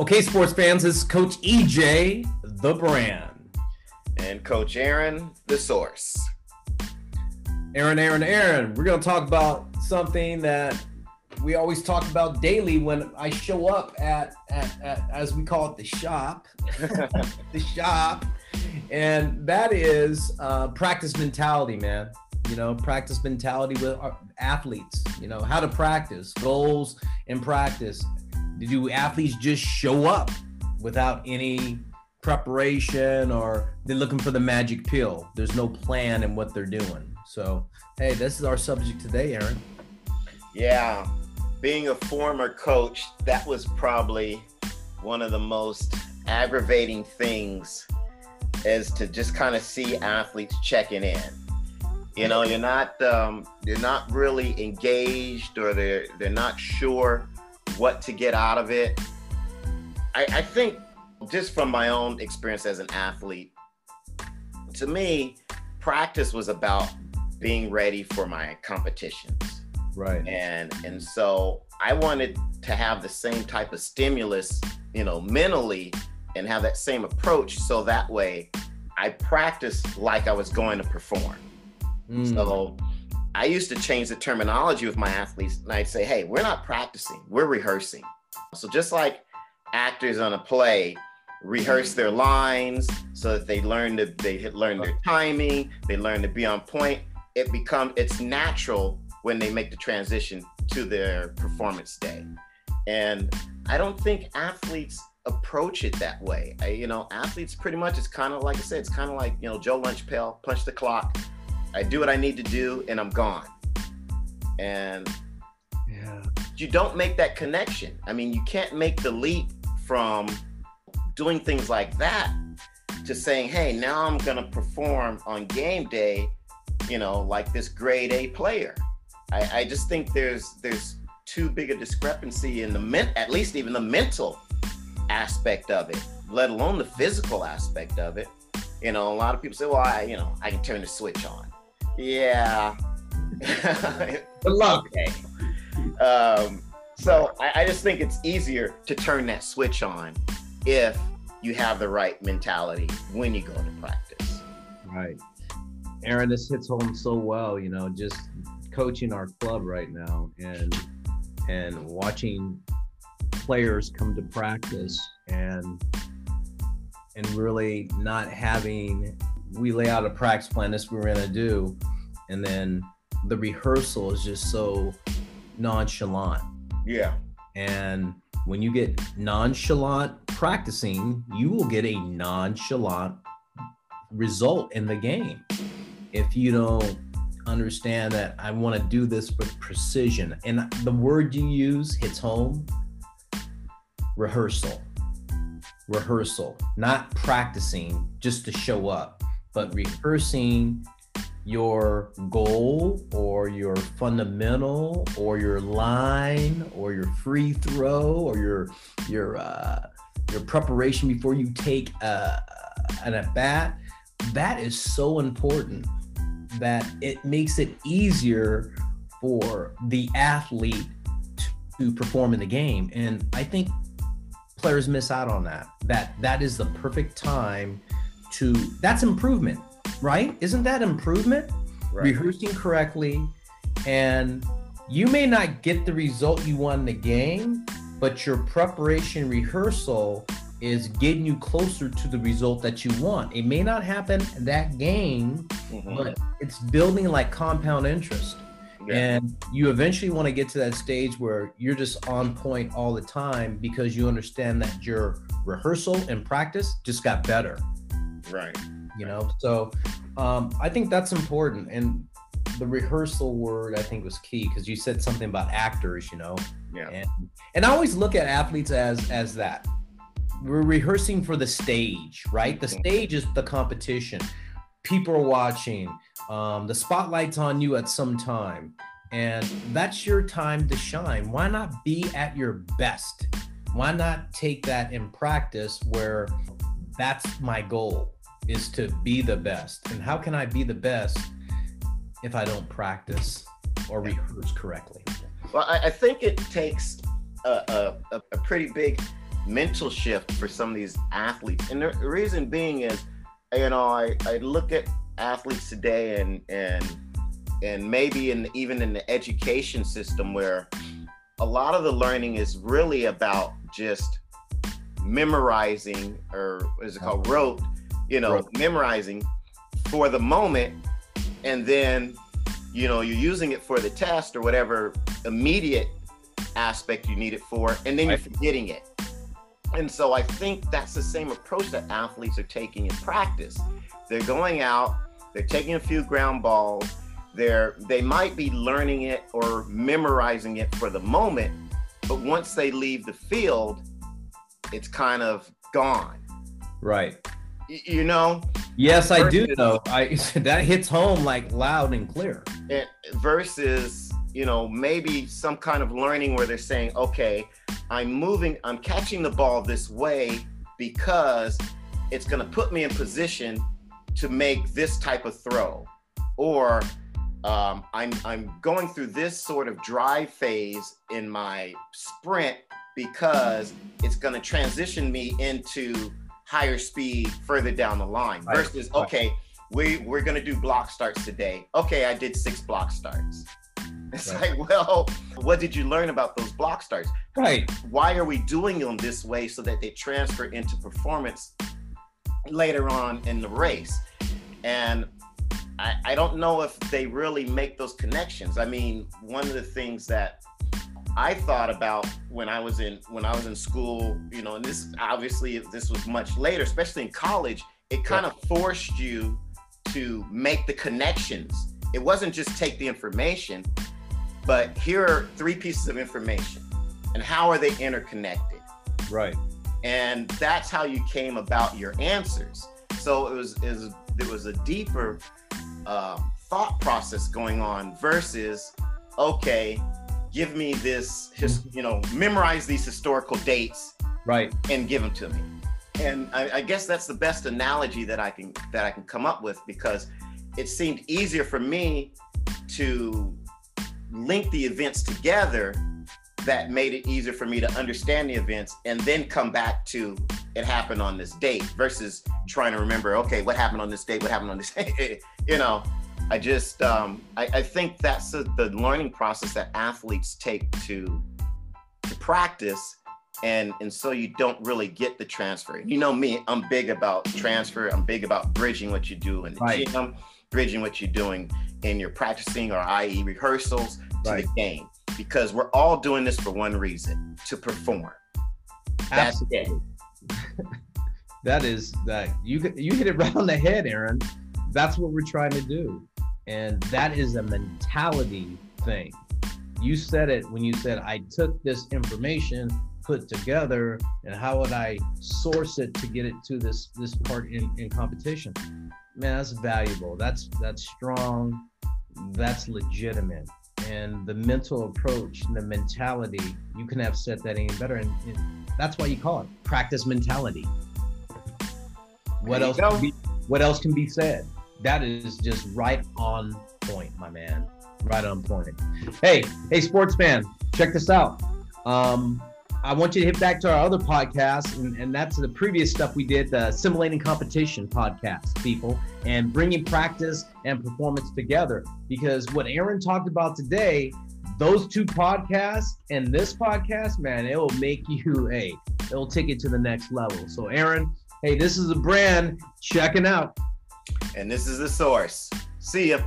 Okay, sports fans, this is Coach EJ, the brand. And Coach Aaron, the source. Aaron, Aaron, Aaron, we're going to talk about something that we always talk about daily when I show up at, at, at as we call it, the shop. the shop. And that is uh, practice mentality, man. You know, practice mentality with athletes, you know, how to practice, goals and practice do athletes just show up without any preparation or they're looking for the magic pill? There's no plan in what they're doing. So, hey, this is our subject today, Aaron. Yeah, being a former coach, that was probably one of the most aggravating things is to just kind of see athletes checking in. You know, you're not um, you're not really engaged or they're they're not sure what to get out of it. I, I think just from my own experience as an athlete, to me, practice was about being ready for my competitions. Right. And and so I wanted to have the same type of stimulus, you know, mentally and have that same approach so that way I practiced like I was going to perform. Mm. So I used to change the terminology with my athletes and I'd say, hey, we're not practicing, we're rehearsing. So just like actors on a play rehearse their lines so that they learn to they learn their timing, they learn to be on point, it become it's natural when they make the transition to their performance day. And I don't think athletes approach it that way. I, you know, athletes pretty much it's kind of like I said, it's kind of like, you know, Joe Lunchpail, punch the clock I do what I need to do and I'm gone. And yeah. you don't make that connection. I mean, you can't make the leap from doing things like that to saying, hey, now I'm going to perform on game day, you know, like this grade A player. I, I just think there's there's too big a discrepancy in the men, at least even the mental aspect of it, let alone the physical aspect of it. You know, a lot of people say, well, I, you know, I can turn the switch on. Yeah. Good luck. Okay. Um, so I, I just think it's easier to turn that switch on if you have the right mentality when you go to practice. Right. Aaron, this hits home so well, you know, just coaching our club right now and and watching players come to practice and and really not having we lay out a practice plan this we're gonna do. And then the rehearsal is just so nonchalant. Yeah. And when you get nonchalant practicing you will get a nonchalant result in the game. If you don't understand that i want to do this with precision and the word you use hits home. Rehearsal. Rehearsal. Not practicing just to show up but rehearsing your goal or your fundamental or your line or your free throw or your your uh, your preparation before you take a, an at bat that is so important that it makes it easier for the athlete to perform in the game. And i think players miss out on that that that is the perfect time to that's improvement, right? Isn't that improvement? Right. Rehearsing correctly, and you may not get the result you want in the game, but your preparation rehearsal is getting you closer to the result that you want. It may not happen that game, mm-hmm. but it's building like compound interest. Yeah. And you eventually want to get to that stage where you're just on point all the time because you understand that your rehearsal and practice just got better. Right. You know, so um, I think that's important. And the rehearsal word I think was key because you said something about actors, you know. Yeah. And, and I always look at athletes as as that. We're rehearsing for the stage, right? The mm-hmm. stage is the competition. People are watching. Um, the spotlight's on you at some time. And that's your time to shine. Why not be at your best? Why not take that in practice where that's my goal? Is to be the best. And how can I be the best if I don't practice or rehearse correctly? Well, I, I think it takes a, a, a, pretty big mental shift for some of these athletes. And the reason being is, you know, I, I look at athletes today and and and maybe in even in the education system where a lot of the learning is really about just memorizing or what is it called uh-huh. rote you know rote. memorizing for the moment and then you know you're using it for the test or whatever immediate aspect you need it for and then you're forgetting it. And so i think that's the same approach that athletes are taking in practice. They're going out they're taking a few ground balls they're they might be learning it or memorizing it for the moment but once they leave the field it's kind of gone. Right you know? Yes i do know i that hits home like loud and clear. It, versus you know maybe some kind of learning where they're saying okay i'm moving i'm catching the ball this way because it's going to put me in position to make this type of throw. Or um, I'm I'm going through this sort of dry phase in my sprint because it's going to transition me into higher speed further down the line. Right. Versus, okay, we we're going to do block starts today. Okay, I did six block starts. It's right. like, well, what did you learn about those block starts? Right. Why are we doing them this way so that they transfer into performance later on in the race? And I, I don't know if they really make those connections. I mean, one of the things that I thought about when I was in when I was in school, you know, and this obviously this was much later, especially in college, it kind of forced you to make the connections. It wasn't just take the information, but here are three pieces of information and how are they interconnected? Right. And that's how you came about your answers. So it was, it was, it was a deeper uh, thought process going on versus okay give me this his, you know memorize these historical dates right. and give them to me. And I, I, guess that's the best analogy that i can that i can come up with because it seemed easier for me to link the events together that made it easier for me to understand the events and then come back to it happened on this date versus trying to remember okay what happened on this date what happened on this date you know I just um, I, I, think that's a, the learning process that athletes take to to practice, and and so you don't really get the transfer. You know me, I'm big about transfer. I'm big about bridging what you do in the right. gym, bridging what you're doing in your practicing or i.e. rehearsals to right. the game, because we're all doing this for one reason: to perform. That's Absolutely. it. that is that you you hit it right on the head, Aaron. That's what we're trying to do. And that is a mentality thing. You said it when you said, I took this information put together and how would I source it to get it to this this part in, in competition? Man, that's valuable. That's that's strong. That's legitimate. And the mental approach, the mentality, you can have set that any better. And, and that's why you call it practice mentality. What else? Be, what else can be said? That is just right on point, my man. Right on point. Hey, hey, sports fan, check this out. Um, I want you to hit back to our other podcast, and, and that's the previous stuff we did, the Simulating Competition podcast, people, and bringing practice and performance together. Because what Aaron talked about today, those two podcasts and this podcast, man, it will make you, hey, it'll take it to the next level. So, Aaron, hey, this is a brand checking out. And this is the source. See ya.